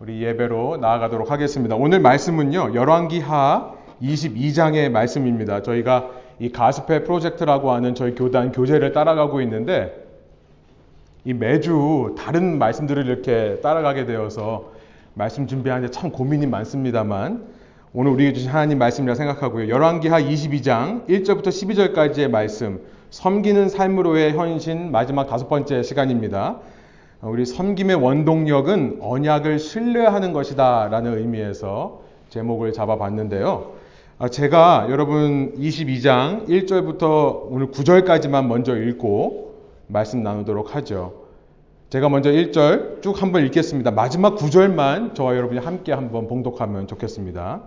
우리 예배로 나아가도록 하겠습니다. 오늘 말씀은요. 열왕기하 22장의 말씀입니다. 저희가 이 가스페 프로젝트라고 하는 저희 교단 교재를 따라가고 있는데 이 매주 다른 말씀들을 이렇게 따라가게 되어서 말씀 준비하는데 참 고민이 많습니다만 오늘 우리에게 주신 하나님 말씀이라 생각하고요. 열왕기하 22장 1절부터 12절까지의 말씀 섬기는 삶으로의 헌신 마지막 다섯 번째 시간입니다. 우리 섬김의 원동력은 언약을 신뢰하는 것이다 라는 의미에서 제목을 잡아봤는데요. 제가 여러분 22장 1절부터 오늘 9절까지만 먼저 읽고 말씀 나누도록 하죠. 제가 먼저 1절 쭉 한번 읽겠습니다. 마지막 9절만 저와 여러분이 함께 한번 봉독하면 좋겠습니다.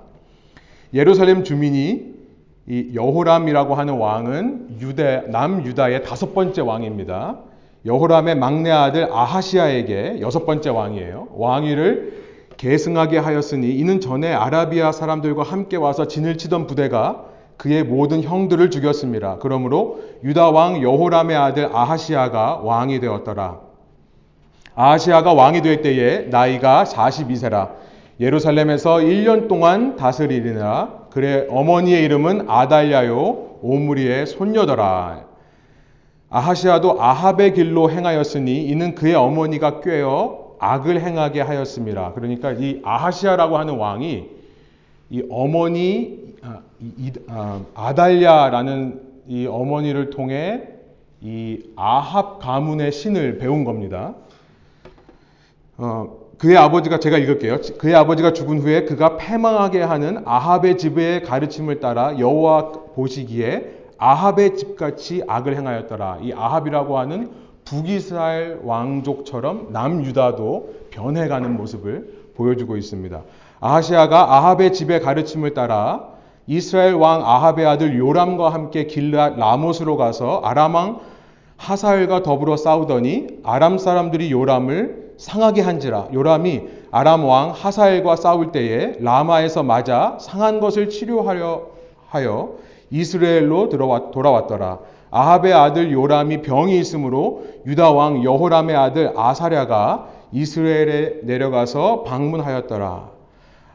예루살렘 주민이 이 여호람이라고 하는 왕은 유대 남유다의 다섯 번째 왕입니다. 여호람의 막내 아들 아하시아에게 여섯 번째 왕이에요. 왕위를 계승하게 하였으니 이는 전에 아라비아 사람들과 함께 와서 진을 치던 부대가 그의 모든 형들을 죽였습니다. 그러므로 유다 왕 여호람의 아들 아하시아가 왕이 되었더라. 아하시아가 왕이 될 때에 나이가 42세라. 예루살렘에서 1년 동안 다스리리라. 그의 어머니의 이름은 아달랴요 오므리의 손녀더라. 아하시아도 아합의 길로 행하였으니 이는 그의 어머니가 꾀어 악을 행하게 하였습니다. 그러니까 이 아하시아라고 하는 왕이 이 어머니 아, 아달랴라는 이 어머니를 통해 이 아합 가문의 신을 배운 겁니다. 어, 그의 아버지가 제가 읽을게요. 그의 아버지가 죽은 후에 그가 패망하게 하는 아합의 집의 가르침을 따라 여호와 보시기에 아합의 집같이 악을 행하였더라. 이 아합이라고 하는 북이스라엘 왕족처럼 남유다도 변해가는 모습을 보여주고 있습니다. 아하시아가 아합의 집의 가르침을 따라 이스라엘 왕 아합의 아들 요람과 함께 길라 라못으로 가서 아람 왕 하사엘과 더불어 싸우더니 아람 사람들이 요람을 상하게 한지라 요람이 아람 왕 하사엘과 싸울 때에 라마에서 맞아 상한 것을 치료하려 하여 이스라엘로 돌아왔더라. 아합의 아들 요람이 병이 있으므로 유다 왕 여호람의 아들 아사랴가 이스라엘에 내려가서 방문하였더라.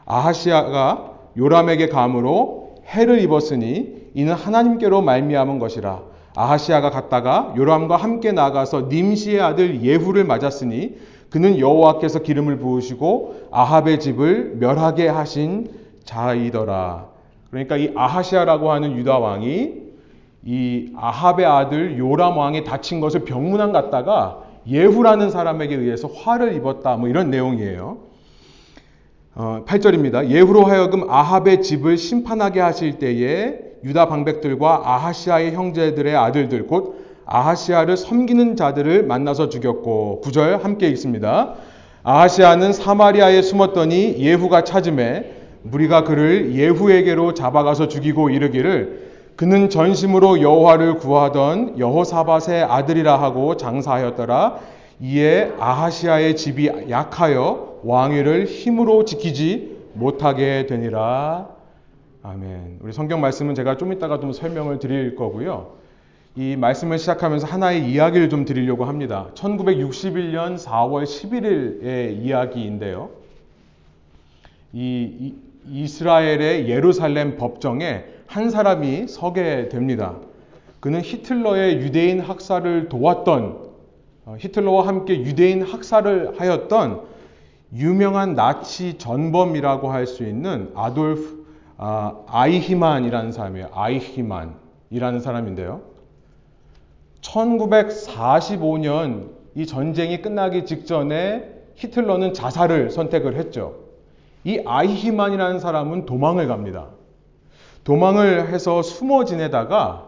아하시아가 요람에게 감으로 해를 입었으니 이는 하나님께로 말미암은 것이라. 아하시아가 갔다가 요람과 함께 나가서 님시의 아들 예후를 맞았으니 그는 여호와께서 기름을 부으시고 아합의 집을 멸하게 하신 자이더라. 그러니까 이 아하시아라고 하는 유다 왕이 이 아합의 아들 요람 왕이 다친 것을 병문안 갔다가 예후라는 사람에게 의해서 화를 입었다. 뭐 이런 내용이에요. 어, 8절입니다. 예후로 하여금 아합의 집을 심판하게 하실 때에 유다 방백들과 아하시아의 형제들의 아들들 곧 아하시아를 섬기는 자들을 만나서 죽였고 9절 함께 읽습니다. 아하시아는 사마리아에 숨었더니 예후가 찾음에 무리가 그를 예후에게로 잡아가서 죽이고 이르기를 그는 전심으로 여호와를 구하던 여호사밧의 아들이라 하고 장사하였더라. 이에 아하시아의 집이 약하여 왕위를 힘으로 지키지 못하게 되니라. 아멘. 우리 성경 말씀은 제가 좀 이따가 좀 설명을 드릴 거고요. 이 말씀을 시작하면서 하나의 이야기를 좀 드리려고 합니다. 1961년 4월 11일의 이야기인데요. 이, 이스라엘의 예루살렘 법정에 한 사람이 서게 됩니다. 그는 히틀러의 유대인 학살을 도왔던 어, 히틀러와 함께 유대인 학살을 하였던 유명한 나치 전범이라고 할 수 있는 아돌프 아, 아이히만이라는 사람이에요. 아이히만이라는 사람인데요. 1945년 이 전쟁이 끝나기 직전에 히틀러는 자살을 선택을 했죠. 이 아이히만이라는 사람은 도망을 갑니다. 도망을 해서 숨어 지내다가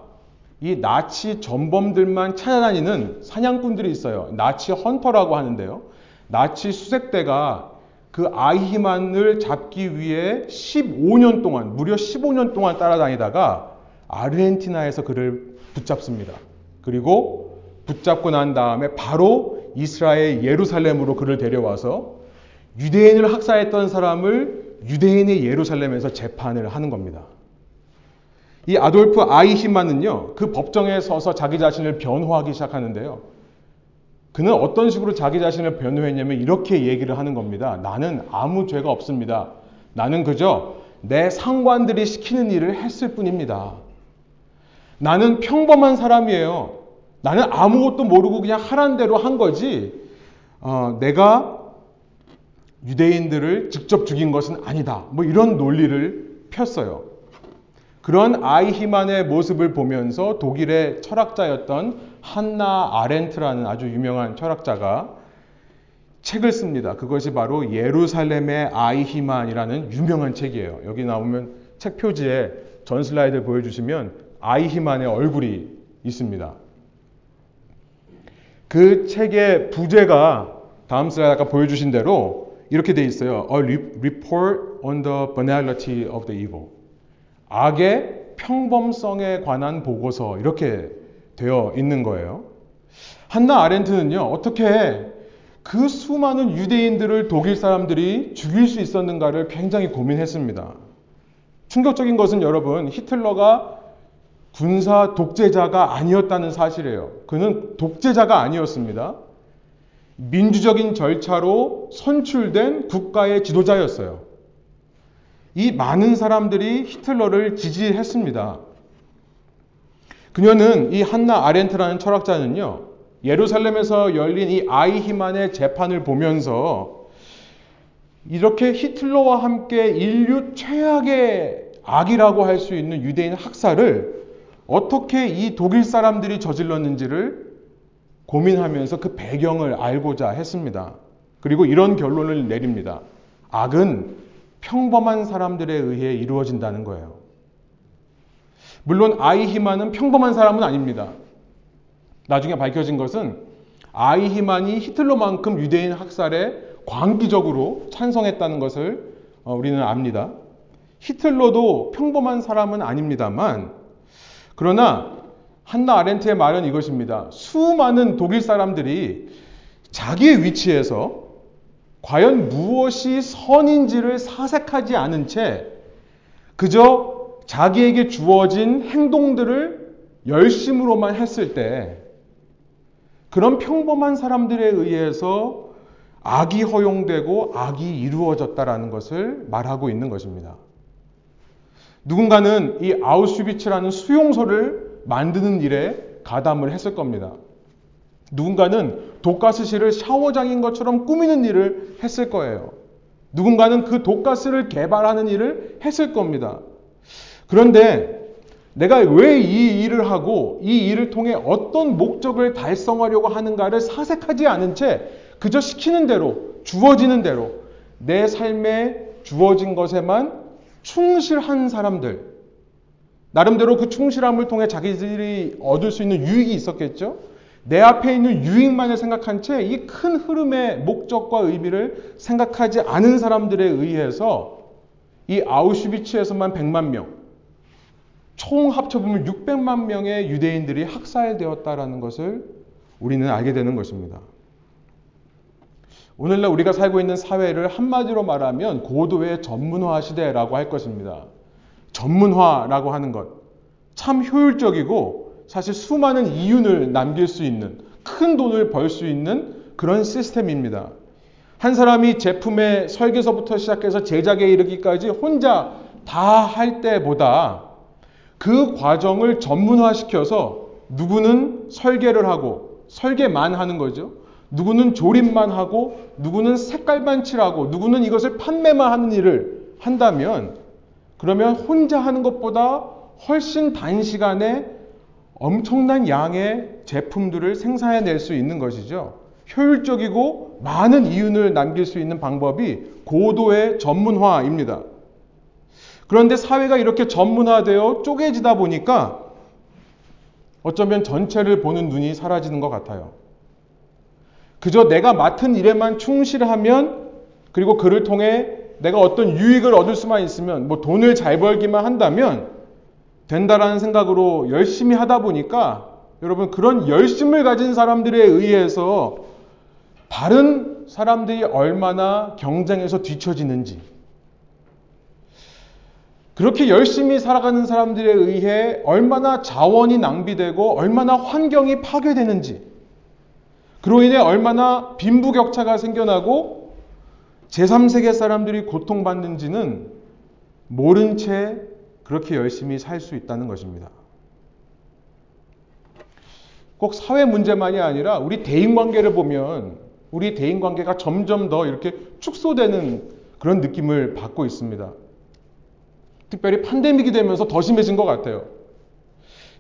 이 나치 전범들만 찾아다니는 사냥꾼들이 있어요. 나치 헌터라고 하는데요. 나치 수색대가 그 아이히만을 잡기 위해 15년 동안, 무려 15년 동안 따라다니다가 아르헨티나에서 그를 붙잡습니다. 그리고 붙잡고 난 다음에 바로 이스라엘 예루살렘으로 그를 데려와서 유대인을 학살했던 사람을 유대인의 예루살렘에서 재판을 하는 겁니다. 이 아돌프 아이히만은요, 그 법정에 서서 자기 자신을 변호하기 시작하는데요. 그는 어떤 식으로 자기 자신을 변호했냐면 이렇게 얘기를 하는 겁니다. 나는 아무 죄가 없습니다. 나는 그저 내 상관들이 시키는 일을 했을 뿐입니다. 나는 평범한 사람이에요. 나는 아무것도 모르고 그냥 하란 대로 한 거지. 어, 내가 유대인들을 직접 죽인 것은 아니다. 뭐 이런 논리를 폈어요. 그런 아이히만의 모습을 보면서 독일의 철학자였던 한나 아렌트라는 아주 유명한 철학자가 책을 씁니다. 그것이 바로 예루살렘의 아이히만이라는 유명한 책이에요. 여기 나오면 책 표지에 전 슬라이드 보여주시면 아이히만의 얼굴이 있습니다. 그 책의 부제가 다음 슬라이드 아까 보여주신 대로 이렇게 돼 있어요. A report on the banality of the evil. 악의 평범성에 관한 보고서 이렇게 되어 있는 거예요. 한나 아렌트는요, 어떻게 그 수많은 유대인들을 독일 사람들이 죽일 수 있었는가를 굉장히 고민했습니다. 충격적인 것은 여러분, 히틀러가 군사 독재자가 아니었다는 사실이에요. 그는 독재자가 아니었습니다. 민주적인 절차로 선출된 국가의 지도자였어요. 이 많은 사람들이 히틀러를 지지했습니다. 그녀는 이 한나 아렌트라는 철학자는요, 예루살렘에서 열린 이 아이히만의 재판을 보면서 이렇게 히틀러와 함께 인류 최악의 악이라고 할 수 있는 유대인 학살을 어떻게 이 독일 사람들이 저질렀는지를 고민하면서 그 배경을 알고자 했습니다. 그리고 이런 결론을 내립니다. 악은 평범한 사람들에 의해 이루어진다는 거예요. 물론 아이히만은 평범한 사람은 아닙니다. 나중에 밝혀진 것은 아이히만이 히틀러만큼 유대인 학살에 광기적으로 찬성했다는 것을 어, 우리는 압니다. 히틀러도 평범한 사람은 아닙니다만 그러나 한나 아렌트의 말은 이것입니다. 수많은 독일 사람들이 자기의 위치에서 과연 무엇이 선인지를 사색하지 않은 채 그저 자기에게 주어진 행동들을 열심으로만 했을 때 그런 평범한 사람들에 의해서 악이 허용되고 악이 이루어졌다라는 것을 말하고 있는 것입니다. 누군가는 이 아우슈비츠라는 수용소를 만드는 일에 가담을 했을 겁니다. 누군가는 독가스실을 샤워장인 것처럼 꾸미는 일을 했을 거예요. 누군가는 그 독가스를 개발하는 일을 했을 겁니다. 그런데 내가 왜 이 일을 하고 이 일을 통해 어떤 목적을 달성하려고 하는가를 사색하지 않은 채 그저 시키는 대로 주어지는 대로 내 삶에 주어진 것에만 충실한 사람들, 나름대로 그 충실함을 통해 자기들이 얻을 수 있는 유익이 있었겠죠? 내 앞에 있는 유익만을 생각한 채 이 큰 흐름의 목적과 의미를 생각하지 않은 사람들에 의해서 이 아우슈비츠에서만 100만 명, 총 합쳐보면 600만 명의 유대인들이 학살되었다라는 것을 우리는 알게 되는 것입니다. 오늘날 우리가 살고 있는 사회를 한마디로 말하면 고도의 전문화 시대라고 할 것입니다. 전문화라고 하는 것. 참 효율적이고 사실 수많은 이윤을 남길 수 있는 큰 돈을 벌 수 있는 그런 시스템입니다. 한 사람이 제품의 설계서부터 시작해서 제작에 이르기까지 혼자 다 할 때보다 그 과정을 전문화시켜서 누구는 설계를 하고 설계만 하는 거죠. 누구는 조립만 하고 누구는 색깔만 칠하고 누구는 이것을 판매만 하는 일을 한다면 그러면 혼자 하는 것보다 훨씬 단시간에 엄청난 양의 제품들을 생산해낼 수 있는 것이죠. 효율적이고 많은 이윤을 남길 수 있는 방법이 고도의 전문화입니다. 그런데 사회가 이렇게 전문화되어 쪼개지다 보니까 어쩌면 전체를 보는 눈이 사라지는 것 같아요. 그저 내가 맡은 일에만 충실하면 그리고 그를 통해 내가 어떤 유익을 얻을 수만 있으면 뭐 돈을 잘 벌기만 한다면 된다라는 생각으로 열심히 하다 보니까 여러분 그런 열심을 가진 사람들에 의해서 다른 사람들이 얼마나 경쟁에서 뒤처지는지. 그렇게 열심히 살아가는 사람들에 의해 얼마나 자원이 낭비되고 얼마나 환경이 파괴되는지 그로 인해 얼마나 빈부격차가 생겨나고 제3세계 사람들이 고통받는지는 모른 채 그렇게 열심히 살 수 있다는 것입니다. 꼭 사회 문제만이 아니라 우리 대인 관계를 보면 우리 대인 관계가 점점 더 이렇게 축소되는 그런 느낌을 받고 있습니다. 특별히 팬데믹이 되면서 더 심해진 것 같아요.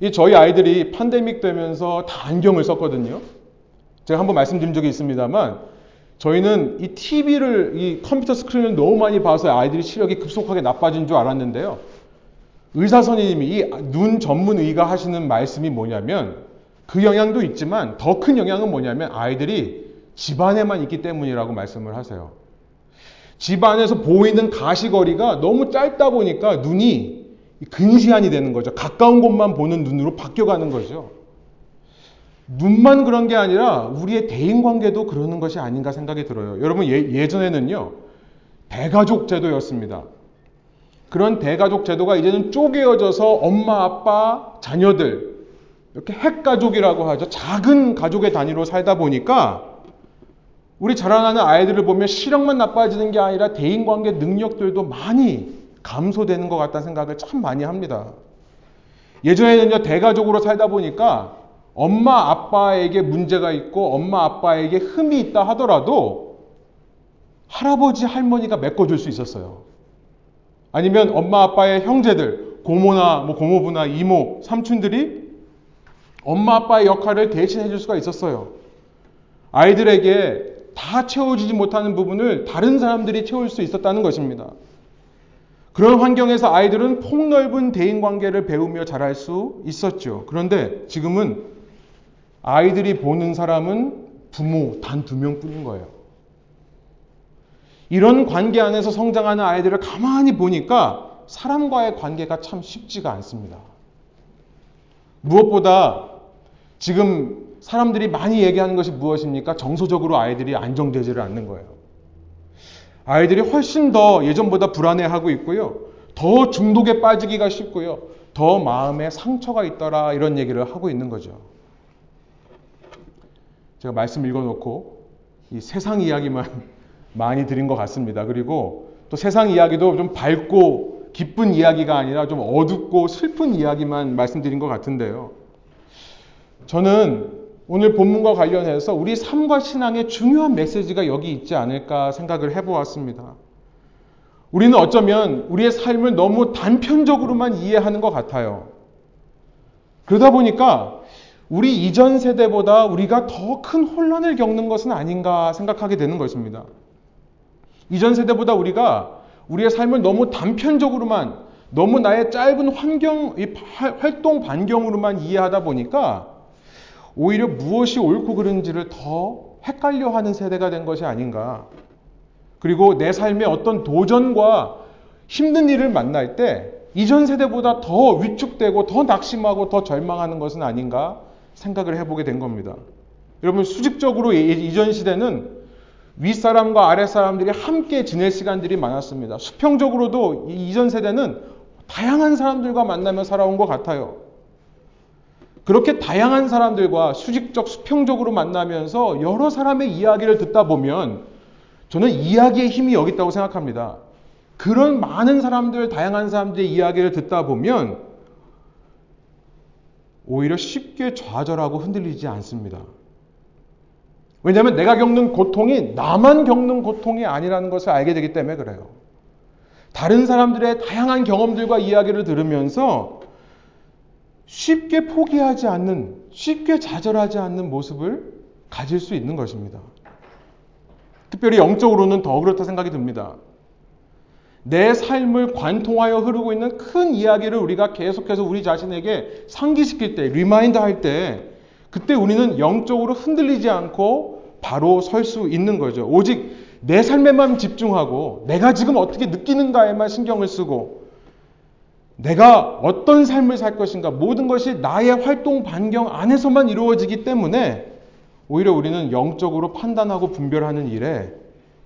이 저희 아이들이 팬데믹 되면서 다 안경을 썼거든요. 제가 한번 말씀드린 적이 있습니다만 저희는 이 TV를 이 컴퓨터 스크린을 너무 많이 봐서 아이들이 시력이 급속하게 나빠진 줄 알았는데요. 의사 선생님이 이 눈 전문 의가 하시는 말씀이 뭐냐면 그 영향도 있지만 더 큰 영향은 뭐냐면 아이들이 집안에만 있기 때문이라고 말씀을 하세요. 집안에서 보이는 가시거리가 너무 짧다 보니까 눈이 근시안이 되는 거죠. 가까운 곳만 보는 눈으로 바뀌어가는 거죠. 눈만 그런 게 아니라 우리의 대인 관계도 그러는 것이 아닌가 생각이 들어요. 여러분 예, 전에는요 대가족 제도였습니다. 그런 대가족 제도가 이제는 쪼개어져서 엄마, 아빠, 자녀들 이렇게 핵가족이라고 하죠. 작은 가족의 단위로 살다 보니까 우리 자라나는 아이들을 보면 시력만 나빠지는 게 아니라 대인 관계 능력들도 많이 감소되는 것 같다는 생각을 참 많이 합니다. 예전에는요, 대가족으로 살다 보니까 엄마 아빠에게 문제가 있고 엄마 아빠에게 흠이 있다 하더라도 할아버지 할머니가 메꿔줄 수 있었어요. 아니면 엄마 아빠의 형제들, 고모나 뭐 고모부나 이모, 삼촌들이 엄마 아빠의 역할을 대신해 줄 수가 있었어요. 아이들에게 다 채워주지 못하는 부분을 다른 사람들이 채울 수 있었다는 것입니다. 그런 환경에서 아이들은 폭넓은 대인 관계를 배우며 자랄 수 있었죠. 그런데 지금은 아이들이 보는 사람은 부모 단 두 명뿐인 거예요. 이런 관계 안에서 성장하는 아이들을 가만히 보니까 사람과의 관계가 참 쉽지가 않습니다. 무엇보다 지금 사람들이 많이 얘기하는 것이 무엇입니까? 정서적으로 아이들이 안정되지를 않는 거예요. 아이들이 훨씬 더 예전보다 불안해하고 있고요. 더 중독에 빠지기가 쉽고요. 더 마음에 상처가 있더라 이런 얘기를 하고 있는 거죠. 제가 말씀 읽어놓고 이 세상 이야기만 많이 드린 것 같습니다. 그리고 또 세상 이야기도 좀 밝고 기쁜 이야기가 아니라 좀 어둡고 슬픈 이야기만 말씀드린 것 같은데요. 저는 오늘 본문과 관련해서 우리 삶과 신앙의 중요한 메시지가 여기 있지 않을까 생각을 해보았습니다. 우리는 어쩌면 우리의 삶을 너무 단편적으로만 이해하는 것 같아요. 그러다 보니까 우리 이전 세대보다 우리가 더 큰 혼란을 겪는 것은 아닌가 생각하게 되는 것입니다. 이전 세대보다 우리가 우리의 삶을 너무 단편적으로만 너무 나의 짧은 환경, 활동 반경으로만 이해하다 보니까 오히려 무엇이 옳고 그른지를 더 헷갈려 하는 세대가 된 것이 아닌가. 그리고 내 삶에 어떤 도전과 힘든 일을 만날 때 이전 세대보다 더 위축되고 더 낙심하고 더 절망하는 것은 아닌가 생각을 해보게 된 겁니다. 여러분 수직적으로 이전 시대는 윗사람과 아랫사람들이 함께 지낼 시간들이 많았습니다. 수평적으로도 이전 세대는 다양한 사람들과 만나며 살아온 것 같아요. 그렇게 다양한 사람들과 수직적, 수평적으로 만나면서 여러 사람의 이야기를 듣다 보면 저는 이야기의 힘이 여기 있다고 생각합니다. 그런 많은 사람들, 다양한 사람들의 이야기를 듣다 보면 오히려 쉽게 좌절하고 흔들리지 않습니다. 왜냐하면 내가 겪는 고통이 나만 겪는 고통이 아니라는 것을 알게 되기 때문에 그래요. 다른 사람들의 다양한 경험들과 이야기를 들으면서 쉽게 포기하지 않는, 쉽게 좌절하지 않는 모습을 가질 수 있는 것입니다. 특별히 영적으로는 더 그렇다 생각이 듭니다. 내 삶을 관통하여 흐르고 있는 큰 이야기를 우리가 계속해서 우리 자신에게 상기시킬 때, remind 할 때, 그때 우리는 영적으로 흔들리지 않고 바로 설 수 있는 거죠. 오직 내 삶에만 집중하고 내가 지금 어떻게 느끼는가에만 신경을 쓰고 내가 어떤 삶을 살 것인가 모든 것이 나의 활동 반경 안에서만 이루어지기 때문에 오히려 우리는 영적으로 판단하고 분별하는 일에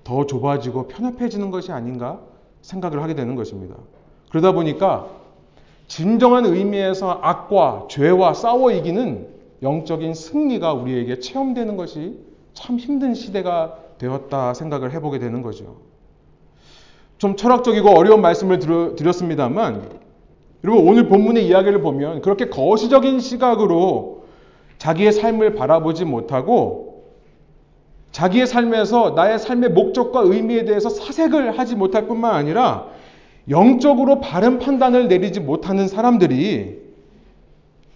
더 좁아지고 편협해지는 것이 아닌가 생각을 하게 되는 것입니다. 그러다 보니까 진정한 의미에서 악과 죄와 싸워 이기는 영적인 승리가 우리에게 체험되는 것이 참 힘든 시대가 되었다 생각을 해보게 되는 거죠. 좀 철학적이고 어려운 말씀을 드렸습니다만, 여러분 오늘 본문의 이야기를 보면 그렇게 거시적인 시각으로 자기의 삶을 바라보지 못하고 자기의 삶에서 나의 삶의 목적과 의미에 대해서 사색을 하지 못할 뿐만 아니라 영적으로 바른 판단을 내리지 못하는 사람들이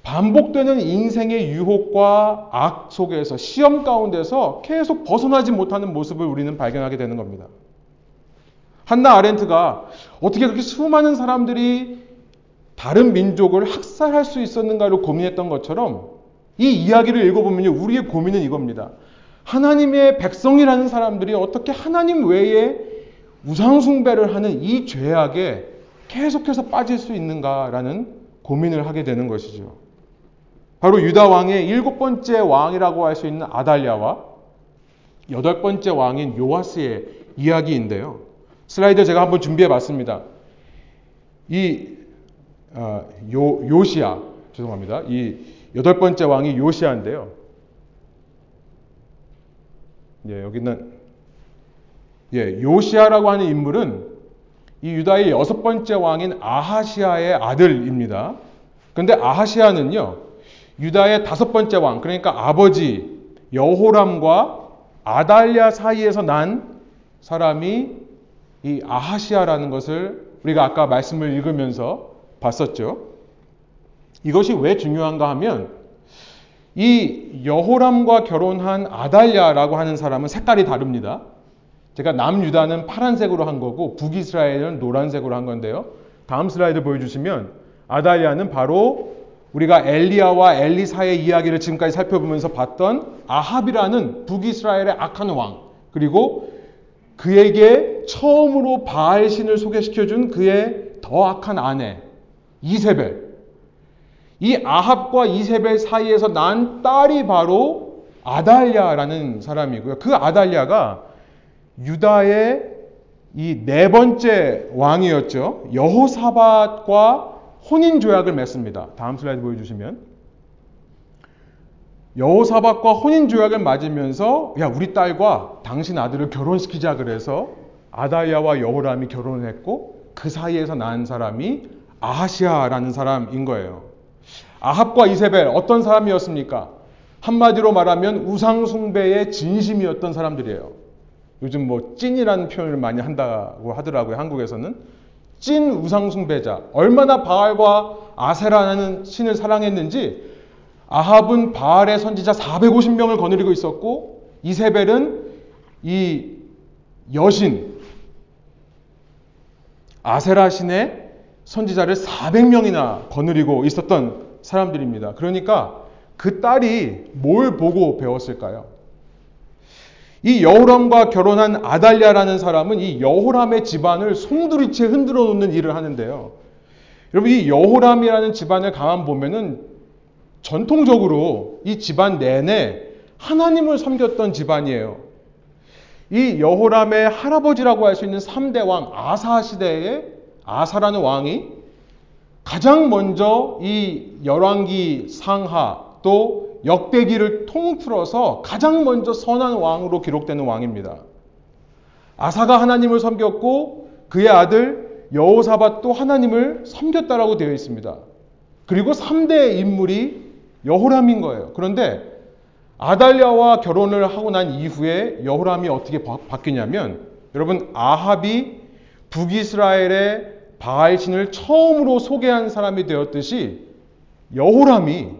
반복되는 인생의 유혹과 악 속에서 시험 가운데서 계속 벗어나지 못하는 모습을 우리는 발견하게 되는 겁니다. 한나 아렌트가 어떻게 그렇게 수많은 사람들이 다른 민족을 학살할 수 있었는가를 고민했던 것처럼 이 이야기를 읽어보면 우리의 고민은 이겁니다. 하나님의 백성이라는 사람들이 어떻게 하나님 외에 우상숭배를 하는 이 죄악에 계속해서 빠질 수 있는가라는 고민을 하게 되는 것이죠. 바로 유다 왕의 일곱 번째 왕이라고 할 수 있는 아달랴와 여덟 번째 왕인 요아스의 이야기인데요. 슬라이드 제가 한번 준비해 봤습니다. 이 어, 요, 요시아 죄송합니다. 이 여덟 번째 왕이 요시아인데요. 예, 여기는 예, 요시아라고 하는 인물은 이 유다의 여섯 번째 왕인 아하시아의 아들입니다. 그런데 아하시아는요, 유다의 다섯 번째 왕, 그러니까 아버지 여호람과 아달랴 사이에서 난 사람이 이 아하시아라는 것을 우리가 아까 말씀을 읽으면서 봤었죠. 이것이 왜 중요한가 하면 이 여호람과 결혼한 아달랴라고 하는 사람은 색깔이 다릅니다. 제가 남유다는 파란색으로 한 거고 북이스라엘은 노란색으로 한 건데요. 다음 슬라이드 보여주시면 아달랴는 바로 우리가 엘리야와 엘리사의 이야기를 지금까지 살펴보면서 봤던 아합이라는 북이스라엘의 악한 왕 그리고 그에게 처음으로 바알 신을 소개시켜준 그의 더 악한 아내 이세벨 이 아합과 이세벨 사이에서 난 딸이 바로 아달랴라는 사람이고요. 그 아달랴가 유다의 이 네 번째 왕이었죠. 여호사밧과 혼인 조약을 맺습니다. 다음 슬라이드 보여주시면 여호사밧과 혼인 조약을 맺으면서 야 우리 딸과 당신 아들을 결혼시키자 그래서 아달야와 여호람이 결혼을 했고 그 사이에서 난 사람이 아하시아라는 사람인 거예요. 아합과 이세벨 어떤 사람이었습니까? 한마디로 말하면 우상숭배의 진심이었던 사람들이에요. 요즘 뭐 찐이라는 표현을 많이 한다고 하더라고요. 한국에서는. 찐 우상숭배자. 얼마나 바알과 아세라는 신을 사랑했는지 아합은 바알의 선지자 450명을 거느리고 있었고 이세벨은 이 여신 아세라 신의 선지자를 400명이나 거느리고 있었던 사람들입니다. 그러니까 그 딸이 뭘 보고 배웠을까요? 이 여호람과 결혼한 아달랴라는 사람은 이 여호람의 집안을 송두리째 흔들어 놓는 일을 하는데요. 여러분 이 여호람이라는 집안을 가만 보면은 전통적으로 이 집안 내내 하나님을 섬겼던 집안이에요. 이 여호람의 할아버지라고 할 수 있는 3대 왕 아사 시대에 아사라는 왕이 가장 먼저 이 열왕기 상하 또 역대기를 통틀어서 가장 먼저 선한 왕으로 기록되는 왕입니다. 아사가 하나님을 섬겼고 그의 아들 여호사밧도 하나님을 섬겼다라고 되어 있습니다. 그리고 3대 인물이 여호람인 거예요. 그런데 아달랴와 결혼을 하고 난 이후에 여호람이 어떻게 바 뀌냐면 여러분 아합이 북이스라엘의 바알 신을 처음으로 소개한 사람이 되었듯이 여호람이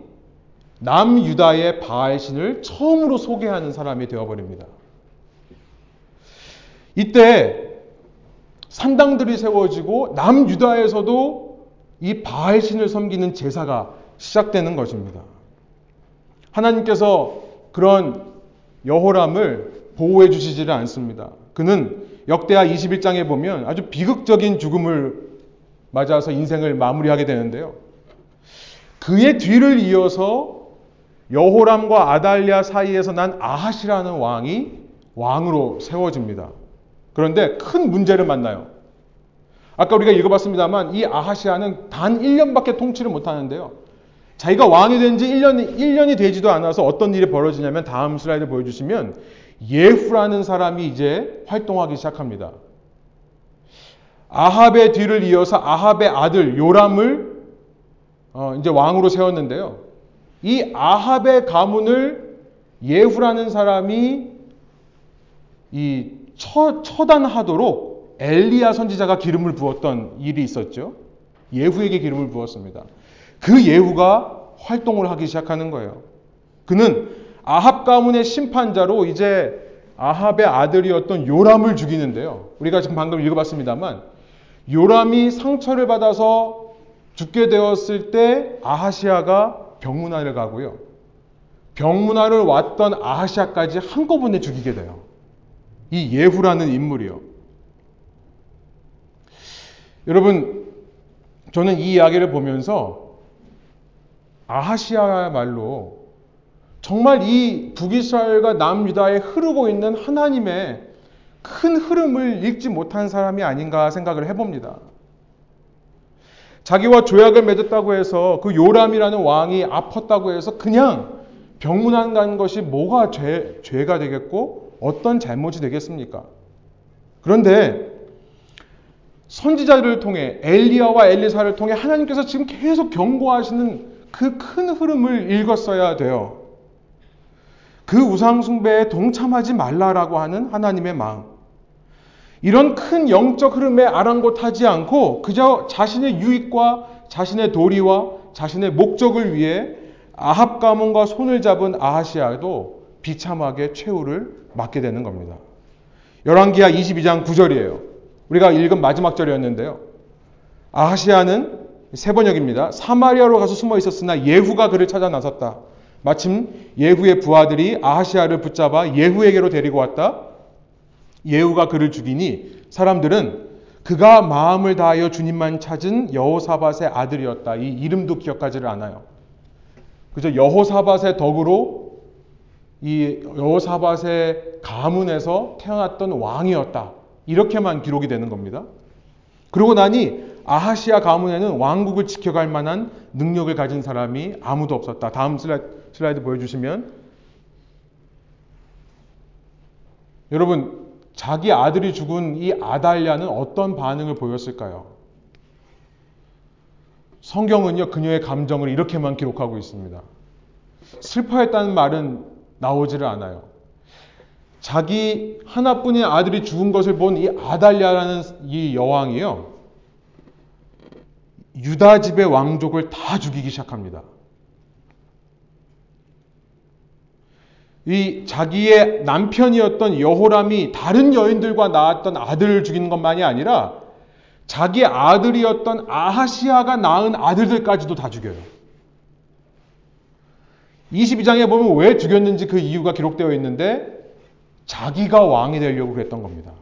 남유다의 바알 신을 처음으로 소개하는 사람이 되어버립니다. 이때 산당들이 세워지고 남유다에서도 이 바알 신을 섬기는 제사가 시작되는 것입니다. 하나님께서 그런 여호람을 보호해 주시지를 않습니다. 그는 역대하 21장에 보면 아주 비극적인 죽음을 맞아서 인생을 마무리하게 되는데요. 그의 뒤를 이어서 여호람과 아달랴 사이에서 난 아하시라는 왕이 왕으로 세워집니다. 그런데 큰 문제를 만나요. 아까 우리가 읽어봤습니다만 이 아하시아는 단 1년밖에 통치를 못하는데요. 자기가 왕이 된 지 1년, 1년이 되지도 않아서 어떤 일이 벌어지냐면 다음 슬라이드 보여주시면 예후라는 사람이 이제 활동하기 시작합니다. 아합의 뒤를 이어서 아합의 아들 요람을 어, 이제 왕으로 세웠는데요. 이 아합의 가문을 예후라는 사람이 이 처, 처단하도록 엘리야 선지자가 기름을 부었던 일이 있었죠. 예후에게 기름을 부었습니다. 그 예후가 활동을 하기 시작하는 거예요. 그는 아합 가문의 심판자로 이제 아합의 아들이었던 요람을 죽이는데요. 우리가 지금 방금 읽어봤습니다만 요람이 상처를 받아서 죽게 되었을 때 아하시아가 병문안을 가고요. 병문안을 왔던 아하시아까지 한꺼번에 죽이게 돼요. 이 예후라는 인물이요. 여러분, 저는 이 이야기를 보면서 아하시아야말로 정말 이 북이스라엘과 남유다에 흐르고 있는 하나님의 큰 흐름을 읽지 못한 사람이 아닌가 생각을 해봅니다. 자기와 조약을 맺었다고 해서 그 요람이라는 왕이 아팠다고 해서 그냥 병문안 간 것이 뭐가 죄, 죄가 되겠고 어떤 잘못이 되겠습니까? 그런데 선지자들을 통해 엘리야와 엘리사를 통해 하나님께서 지금 계속 경고하시는 그 큰 흐름을 읽었어야 돼요. 그 우상숭배에 동참하지 말라라고 하는 하나님의 마음. 이런 큰 영적 흐름에 아랑곳하지 않고 그저 자신의 유익과 자신의 도리와 자신의 목적을 위해 아합 가문과 손을 잡은 아하시아도 비참하게 최후를 맞게 되는 겁니다. 열왕기하 22장 9절이에요. 우리가 읽은 마지막 절이었는데요. 아하시아는 세 번역입니다. 사마리아로 가서 숨어 있었으나 예후가 그를 찾아 나섰다. 마침 예후의 부하들이 아하시아를 붙잡아 예후에게로 데리고 왔다. 예후가 그를 죽이니 사람들은 그가 마음을 다하여 주님만 찾은 여호사밧의 아들이었다. 이 이름도 기억하지를 않아요. 그저 여호사밧의 덕으로 이 여호사밧의 가문에서 태어났던 왕이었다. 이렇게만 기록이 되는 겁니다. 그러고 나니 아하시아 가문에는 왕국을 지켜갈 만한 능력을 가진 사람이 아무도 없었다. 다음 슬라이드 보여주시면 여러분 자기 아들이 죽은 이 아달랴는 어떤 반응을 보였을까요? 성경은요, 그녀의 감정을 이렇게만 기록하고 있습니다. 슬퍼했다는 말은 나오지를 않아요. 자기 하나뿐인 아들이 죽은 것을 본 이 아달랴라는 이 여왕이요, 유다 집의 왕족을 다 죽이기 시작합니다. 이 자기의 남편이었던 여호람이 다른 여인들과 낳았던 아들을 죽이는 것만이 아니라 자기 아들이었던 아하시아가 낳은 아들들까지도 다 죽여요. 22장에 보면 왜 죽였는지 그 이유가 기록되어 있는데 자기가 왕이 되려고 그랬던 겁니다.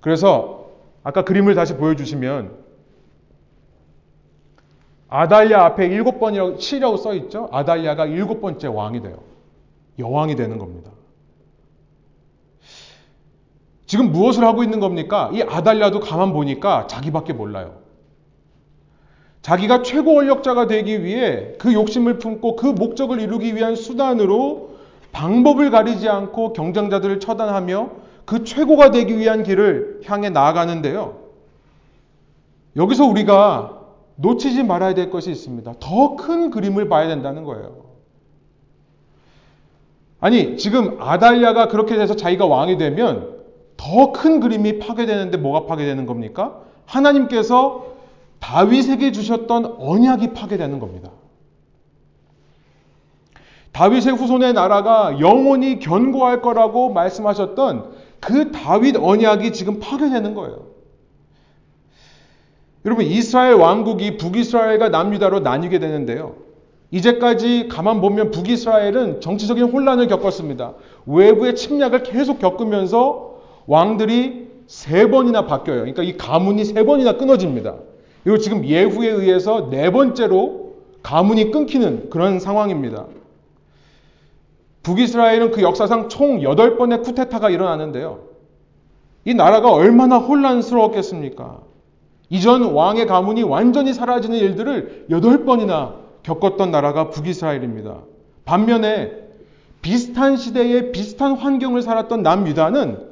그래서 아까 그림을 다시 보여주시면 아달랴 앞에 일곱 번이라고 치라고 써 있죠. 아달랴가 일곱 번째 왕이 돼요. 여왕이 되는 겁니다. 지금 무엇을 하고 있는 겁니까? 이 아달랴도 가만 보니까 자기밖에 몰라요. 자기가 최고 권력자가 되기 위해 그 욕심을 품고 그 목적을 이루기 위한 수단으로 방법을 가리지 않고 경쟁자들을 처단하며 그 최고가 되기 위한 길을 향해 나아가는데요. 여기서 우리가 놓치지 말아야 될 것이 있습니다. 더 큰 그림을 봐야 된다는 거예요. 아니, 지금 아달랴가 그렇게 돼서 자기가 왕이 되면 더 큰 그림이 파괴되는데 뭐가 파괴되는 겁니까? 하나님께서 다윗에게 주셨던 언약이 파괴되는 겁니다. 다윗의 후손의 나라가 영원히 견고할 거라고 말씀하셨던 그 다윗 언약이 지금 파괴되는 거예요. 여러분, 이스라엘 왕국이 북이스라엘과 남유다로 나뉘게 되는데요. 이제까지 가만 보면 북이스라엘은 정치적인 혼란을 겪었습니다. 외부의 침략을 계속 겪으면서 왕들이 세 번이나 바뀌어요. 그러니까 이 가문이 세 번이나 끊어집니다. 그리고 지금 예후에 의해서 네 번째로 가문이 끊기는 그런 상황입니다. 북이스라엘은 그 역사상 총 8번의 쿠데타가 일어나는데요. 이 나라가 얼마나 혼란스러웠겠습니까? 이전 왕의 가문이 완전히 사라지는 일들을 여덟 번이나 겪었던 나라가 북이스라엘입니다. 반면에 비슷한 시대에 비슷한 환경을 살았던 남유다는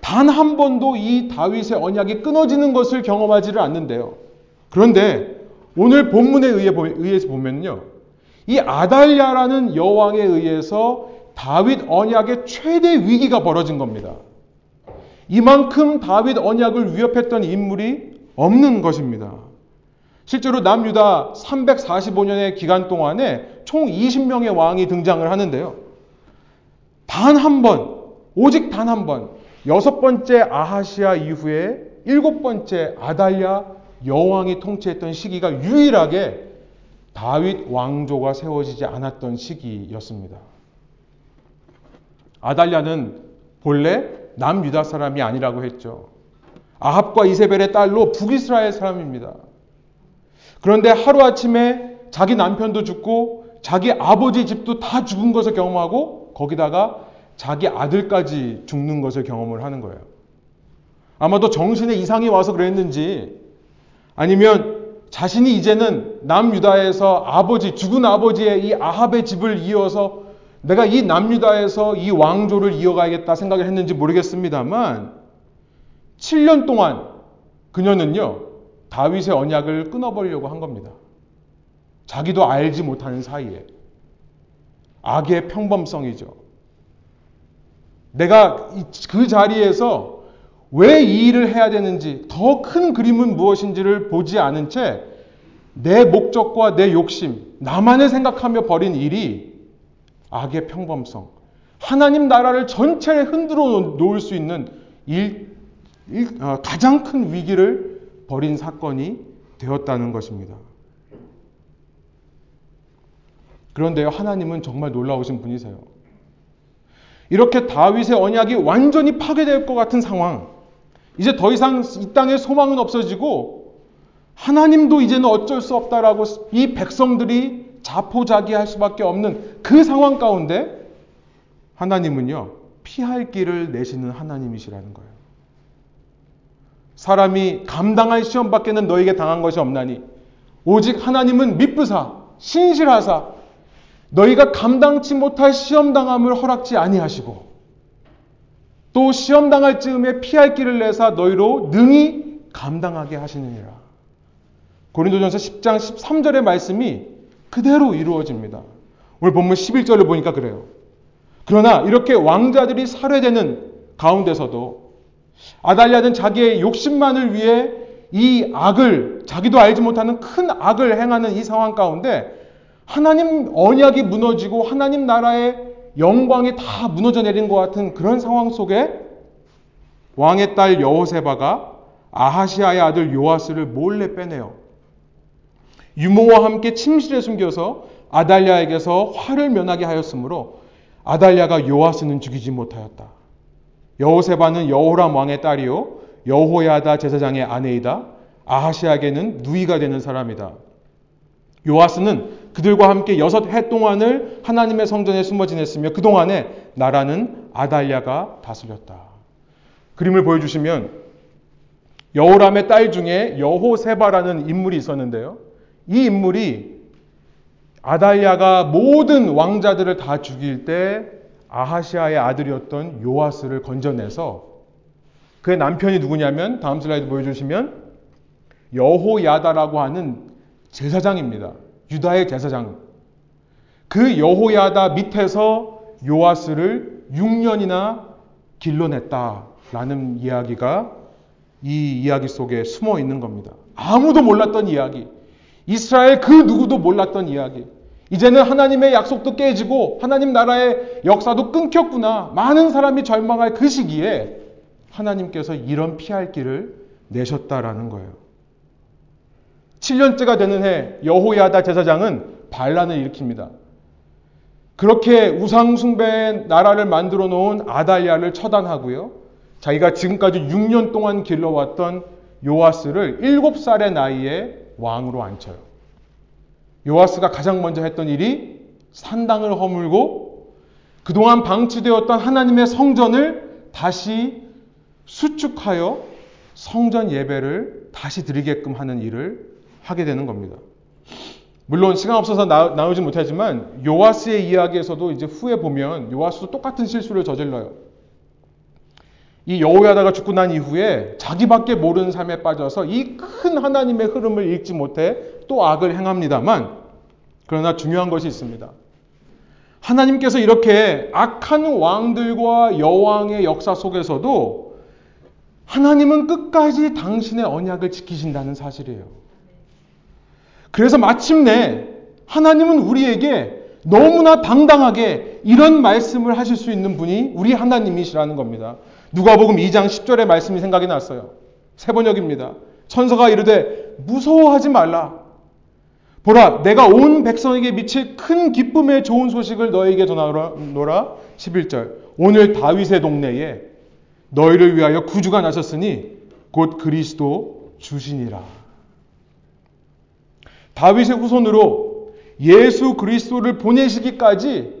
단 한 번도 이 다윗의 언약이 끊어지는 것을 경험하지를 않는데요. 그런데 오늘 본문에 의해서 보면요. 이 아달랴라는 여왕에 의해서 다윗 언약의 최대 위기가 벌어진 겁니다. 이만큼 다윗 언약을 위협했던 인물이 없는 것입니다. 실제로 남유다 345년의 기간 동안에 총 20명의 왕이 등장을 하는데요. 단 한 번, 오직 단 한 번, 여섯 번째 아하시아 이후에 일곱 번째 아달랴 여왕이 통치했던 시기가 유일하게 다윗 왕조가 세워지지 않았던 시기였습니다. 아달랴는 본래 남유다 사람이 아니라고 했죠. 아합과 이세벨의 딸로 북이스라엘 사람입니다. 그런데 하루아침에 자기 남편도 죽고 자기 아버지 집도 다 죽은 것을 경험하고 거기다가 자기 아들까지 죽는 것을 경험을 하는 거예요. 아마도 정신에 이상이 와서 그랬는지 아니면 자신이 이제는 남유다에서 아버지, 죽은 아버지의 이 아합의 집을 이어서 내가 이 남유다에서 이 왕조를 이어가야겠다 생각을 했는지 모르겠습니다만 7년 동안 그녀는요, 다윗의 언약을 끊어버리려고 한 겁니다. 자기도 알지 못하는 사이에. 악의 평범성이죠. 내가 그 자리에서 왜 이 일을 해야 되는지, 더 큰 그림은 무엇인지를 보지 않은 채 내 목적과 내 욕심, 나만을 생각하며 벌인 일이 악의 평범성, 하나님 나라를 전체를 흔들어 놓을 수 있는 일, 일 어, 가장 큰 위기를 벌인 사건이 되었다는 것입니다. 그런데요, 하나님은 정말 놀라우신 분이세요. 이렇게 다윗의 언약이 완전히 파괴될 것 같은 상황, 이제 더 이상 이 땅에 소망은 없어지고 하나님도 이제는 어쩔 수 없다라고 이 백성들이 자포자기할 수밖에 없는 그 상황 가운데 하나님은요 피할 길을 내시는 하나님이시라는 거예요. 사람이 감당할 시험 밖에는 너에게 당한 것이 없나니 오직 하나님은 미쁘사 신실하사 너희가 감당치 못할 시험 당함을 허락지 아니하시고 또 시험 당할 즈음에 피할 길을 내사 너희로 능히 감당하게 하시느니라. 고린도전서 10장 13절의 말씀이 그대로 이루어집니다. 오늘 본문 11절을 보니까 그래요. 그러나 이렇게 왕자들이 살해되는 가운데서도 아달랴는 자기의 욕심만을 위해 이 악을 자기도 알지 못하는 큰 악을 행하는 이 상황 가운데 하나님 언약이 무너지고 하나님 나라의 영광이 다 무너져 내린 것 같은 그런 상황 속에 왕의 딸 여호세바가 아하시아의 아들 요아스를 몰래 빼내요. 유모와 함께 침실에 숨겨서 아달랴에게서 화를 면하게 하였으므로 아달랴가 요아스는 죽이지 못하였다. 여호세바는 여호람 왕의 딸이요 여호야다 제사장의 아내이다. 아하시아에게는 누이가 되는 사람이다. 요아스는 그들과 함께 여섯 해 동안을 하나님의 성전에 숨어 지냈으며 그 동안에 나라는 아달랴가 다스렸다. 그림을 보여주시면 여호람의 딸 중에 여호세바라는 인물이 있었는데요. 이 인물이 아달랴가 모든 왕자들을 다 죽일 때 아하시아의 아들이었던 요아스를 건져내서 그의 남편이 누구냐면 다음 슬라이드 보여주시면 여호야다라고 하는 제사장입니다. 유다의 제사장. 그 여호야다 밑에서 요아스를 6년이나 길러냈다라는 이야기가 이 이야기 속에 숨어 있는 겁니다. 아무도 몰랐던 이야기. 이스라엘 그 누구도 몰랐던 이야기. 이제는 하나님의 약속도 깨지고 하나님 나라의 역사도 끊겼구나. 많은 사람이 절망할 그 시기에 하나님께서 이런 피할 길을 내셨다라는 거예요. 7년째가 되는 해 여호야다 제사장은 반란을 일으킵니다. 그렇게 우상숭배의 나라를 만들어 놓은 아달랴를 처단하고요. 자기가 지금까지 6년 동안 길러왔던 요아스를 7살의 나이에 왕으로 앉혀요. 요아스가 가장 먼저 했던 일이 산당을 허물고 그동안 방치되었던 하나님의 성전을 다시 수축하여 성전 예배를 다시 드리게끔 하는 일을 하게 되는 겁니다. 물론 시간 없어서 나, 나오지 못하지만 요아스의 이야기에서도 이제 후에 보면 요아스도 똑같은 실수를 저질러요. 이 여호야다가 죽고 난 이후에 자기밖에 모르는 삶에 빠져서 이 큰 하나님의 흐름을 읽지 못해 또 악을 행합니다만 그러나 중요한 것이 있습니다. 하나님께서 이렇게 악한 왕들과 여왕의 역사 속에서도 하나님은 끝까지 당신의 언약을 지키신다는 사실이에요. 그래서 마침내 하나님은 우리에게 너무나 당당하게 이런 말씀을 하실 수 있는 분이 우리 하나님이시라는 겁니다. 누가복음 2장 10절의 말씀이 생각이 났어요. 세 번역입니다. 천사가 이르되 무서워하지 말라. 보라 내가 온 백성에게 미칠 큰 기쁨의 좋은 소식을 너에게 전하노라. 11절. 오늘 다윗의 동네에 너희를 위하여 구주가 나셨으니 곧 그리스도 주시니라. 다윗의 후손으로 예수 그리스도를 보내시기까지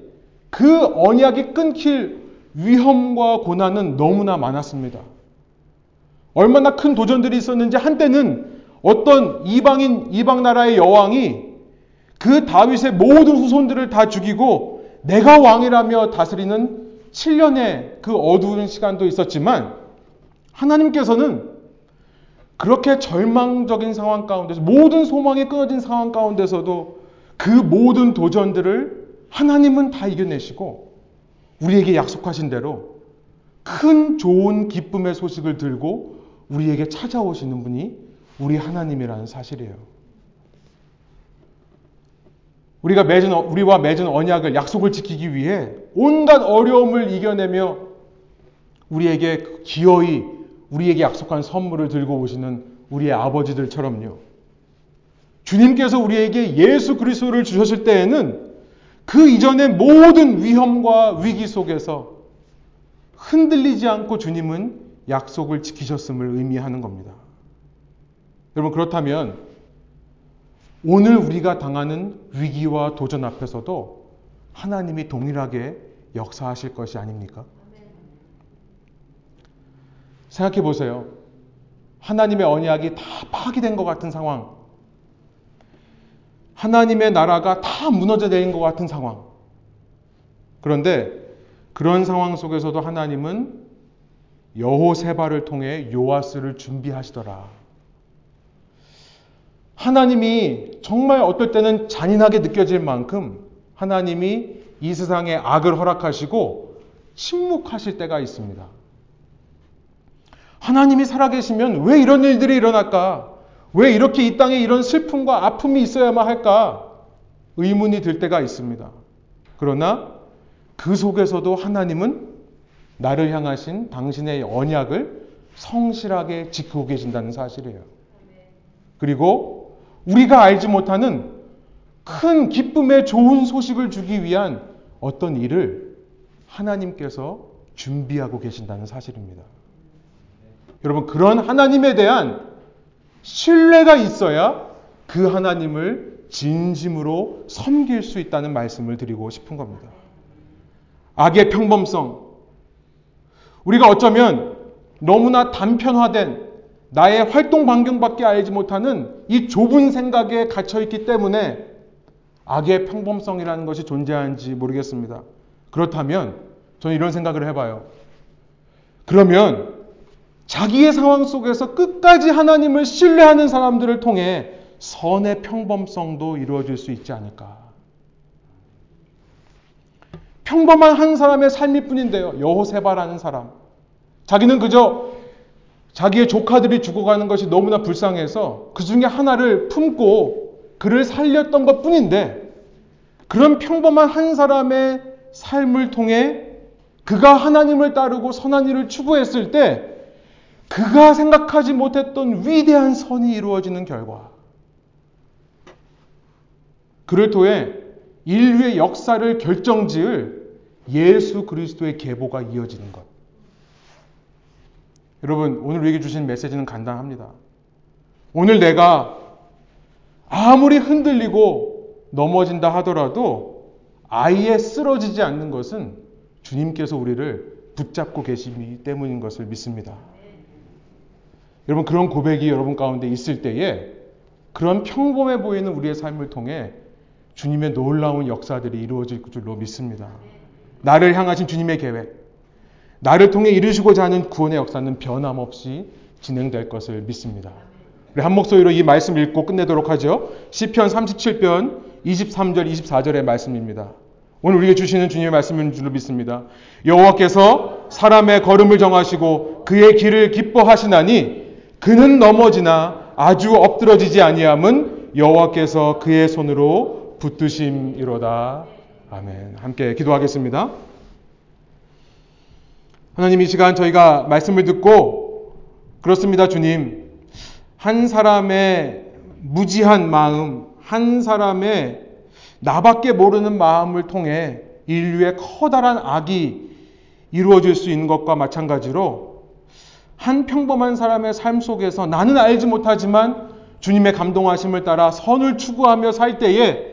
그 언약이 끊길 위험과 고난은 너무나 많았습니다. 얼마나 큰 도전들이 있었는지 한때는 어떤 이방인 이방 나라의 여왕이 그 다윗의 모든 후손들을 다 죽이고 내가 왕이라며 다스리는 7년의 그 어두운 시간도 있었지만 하나님께서는 그렇게 절망적인 상황 가운데서 모든 소망이 끊어진 상황 가운데서도 그 모든 도전들을 하나님은 다 이겨내시고 우리에게 약속하신 대로 큰 좋은 기쁨의 소식을 들고 우리에게 찾아오시는 분이 우리 하나님이라는 사실이에요. 우리가 맺은, 우리와 맺은 언약을, 약속을 지키기 위해 온갖 어려움을 이겨내며 우리에게 기어이 우리에게 약속한 선물을 들고 오시는 우리의 아버지들처럼요. 주님께서 우리에게 예수 그리스도를 주셨을 때에는 그 이전의 모든 위험과 위기 속에서 흔들리지 않고 주님은 약속을 지키셨음을 의미하는 겁니다. 여러분 그렇다면 오늘 우리가 당하는 위기와 도전 앞에서도 하나님이 동일하게 역사하실 것이 아닙니까? 생각해 보세요. 하나님의 언약이 다 파괴된 것 같은 상황. 하나님의 나라가 다 무너져 내린 것 같은 상황. 그런데 그런 상황 속에서도 하나님은 여호세바를 통해 요아스를 준비하시더라. 하나님이 정말 어떨 때는 잔인하게 느껴질 만큼 하나님이 이 세상에 악을 허락하시고 침묵하실 때가 있습니다. 하나님이 살아계시면 왜 이런 일들이 일어날까? 왜 이렇게 이 땅에 이런 슬픔과 아픔이 있어야만 할까? 의문이 들 때가 있습니다. 그러나 그 속에서도 하나님은 나를 향하신 당신의 언약을 성실하게 지키고 계신다는 사실이에요. 그리고 우리가 알지 못하는 큰 기쁨의 좋은 소식을 주기 위한 어떤 일을 하나님께서 준비하고 계신다는 사실입니다. 여러분, 그런 하나님에 대한 신뢰가 있어야 그 하나님을 진심으로 섬길 수 있다는 말씀을 드리고 싶은 겁니다. 악의 평범성. 우리가 어쩌면 너무나 단편화된 나의 활동 반경밖에 알지 못하는 이 좁은 생각에 갇혀있기 때문에 악의 평범성이라는 것이 존재하는지 모르겠습니다. 그렇다면 저는 이런 생각을 해봐요. 그러면 자기의 상황 속에서 끝까지 하나님을 신뢰하는 사람들을 통해 선의 평범성도 이루어질 수 있지 않을까. 평범한 한 사람의 삶일 뿐인데요. 여호세바라는 사람. 자기는 그저 자기의 조카들이 죽어가는 것이 너무나 불쌍해서 그 중에 하나를 품고 그를 살렸던 것 뿐인데 그런 평범한 한 사람의 삶을 통해 그가 하나님을 따르고 선한 일을 추구했을 때 그가 생각하지 못했던 위대한 선이 이루어지는 결과. 그를 통해 인류의 역사를 결정지을 예수 그리스도의 계보가 이어지는 것. 여러분, 오늘 우리에게 주신 메시지는 간단합니다. 오늘 내가 아무리 흔들리고 넘어진다 하더라도 아예 쓰러지지 않는 것은 주님께서 우리를 붙잡고 계시기 때문인 것을 믿습니다. 여러분 그런 고백이 여러분 가운데 있을 때에 그런 평범해 보이는 우리의 삶을 통해 주님의 놀라운 역사들이 이루어질 줄로 믿습니다. 나를 향하신 주님의 계획, 나를 통해 이루시고자 하는 구원의 역사는 변함없이 진행될 것을 믿습니다. 우리 한 목소리로 이 말씀 읽고 끝내도록 하죠. 시편 37편 23절 24절의 말씀입니다. 오늘 우리에게 주시는 주님의 말씀인 줄로 믿습니다. 여호와께서 사람의 걸음을 정하시고 그의 길을 기뻐하시나니 그는 넘어지나 아주 엎드러지지 아니함은 여호와께서 그의 손으로 붙드심이로다. 아멘. 함께 기도하겠습니다. 하나님 이 시간 저희가 말씀을 듣고 그렇습니다, 주님. 한 사람의 무지한 마음, 한 사람의 나밖에 모르는 마음을 통해 인류의 커다란 악이 이루어질 수 있는 것과 마찬가지로 한 평범한 사람의 삶 속에서 나는 알지 못하지만 주님의 감동하심을 따라 선을 추구하며 살 때에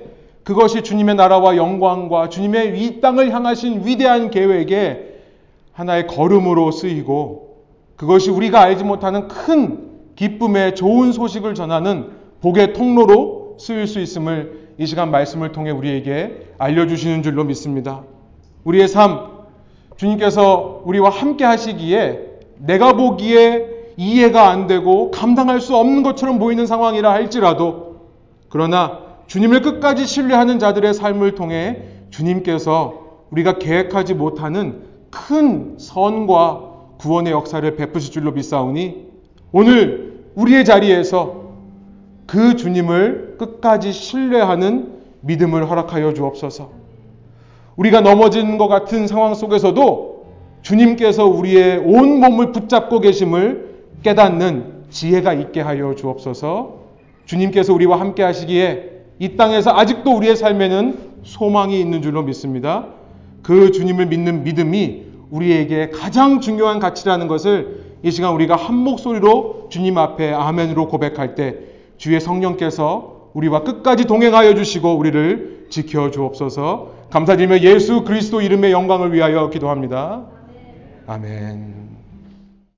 그것이 주님의 나라와 영광과 주님의 이 땅을 향하신 위대한 계획에 하나의 걸음으로 쓰이고 그것이 우리가 알지 못하는 큰 기쁨의 좋은 소식을 전하는 복의 통로로 쓰일 수 있음을 이 시간 말씀을 통해 우리에게 알려주시는 줄로 믿습니다. 우리의 삶, 주님께서 우리와 함께 하시기에 내가 보기에 이해가 안 되고 감당할 수 없는 것처럼 보이는 상황이라 할지라도 그러나 주님을 끝까지 신뢰하는 자들의 삶을 통해 주님께서 우리가 계획하지 못하는 큰 선과 구원의 역사를 베푸실 줄로 믿사오니 오늘 우리의 자리에서 그 주님을 끝까지 신뢰하는 믿음을 허락하여 주옵소서. 우리가 넘어진 것 같은 상황 속에서도 주님께서 우리의 온 몸을 붙잡고 계심을 깨닫는 지혜가 있게 하여 주옵소서. 주님께서 우리와 함께 하시기에 이 땅에서 아직도 우리의 삶에는 소망이 있는 줄로 믿습니다. 그 주님을 믿는 믿음이 우리에게 가장 중요한 가치라는 것을 이 시간 우리가 한 목소리로 주님 앞에 아멘으로 고백할 때 주의 성령께서 우리와 끝까지 동행하여 주시고 우리를 지켜 주옵소서 감사드리며 예수 그리스도 이름의 영광을 위하여 기도합니다. 아멘.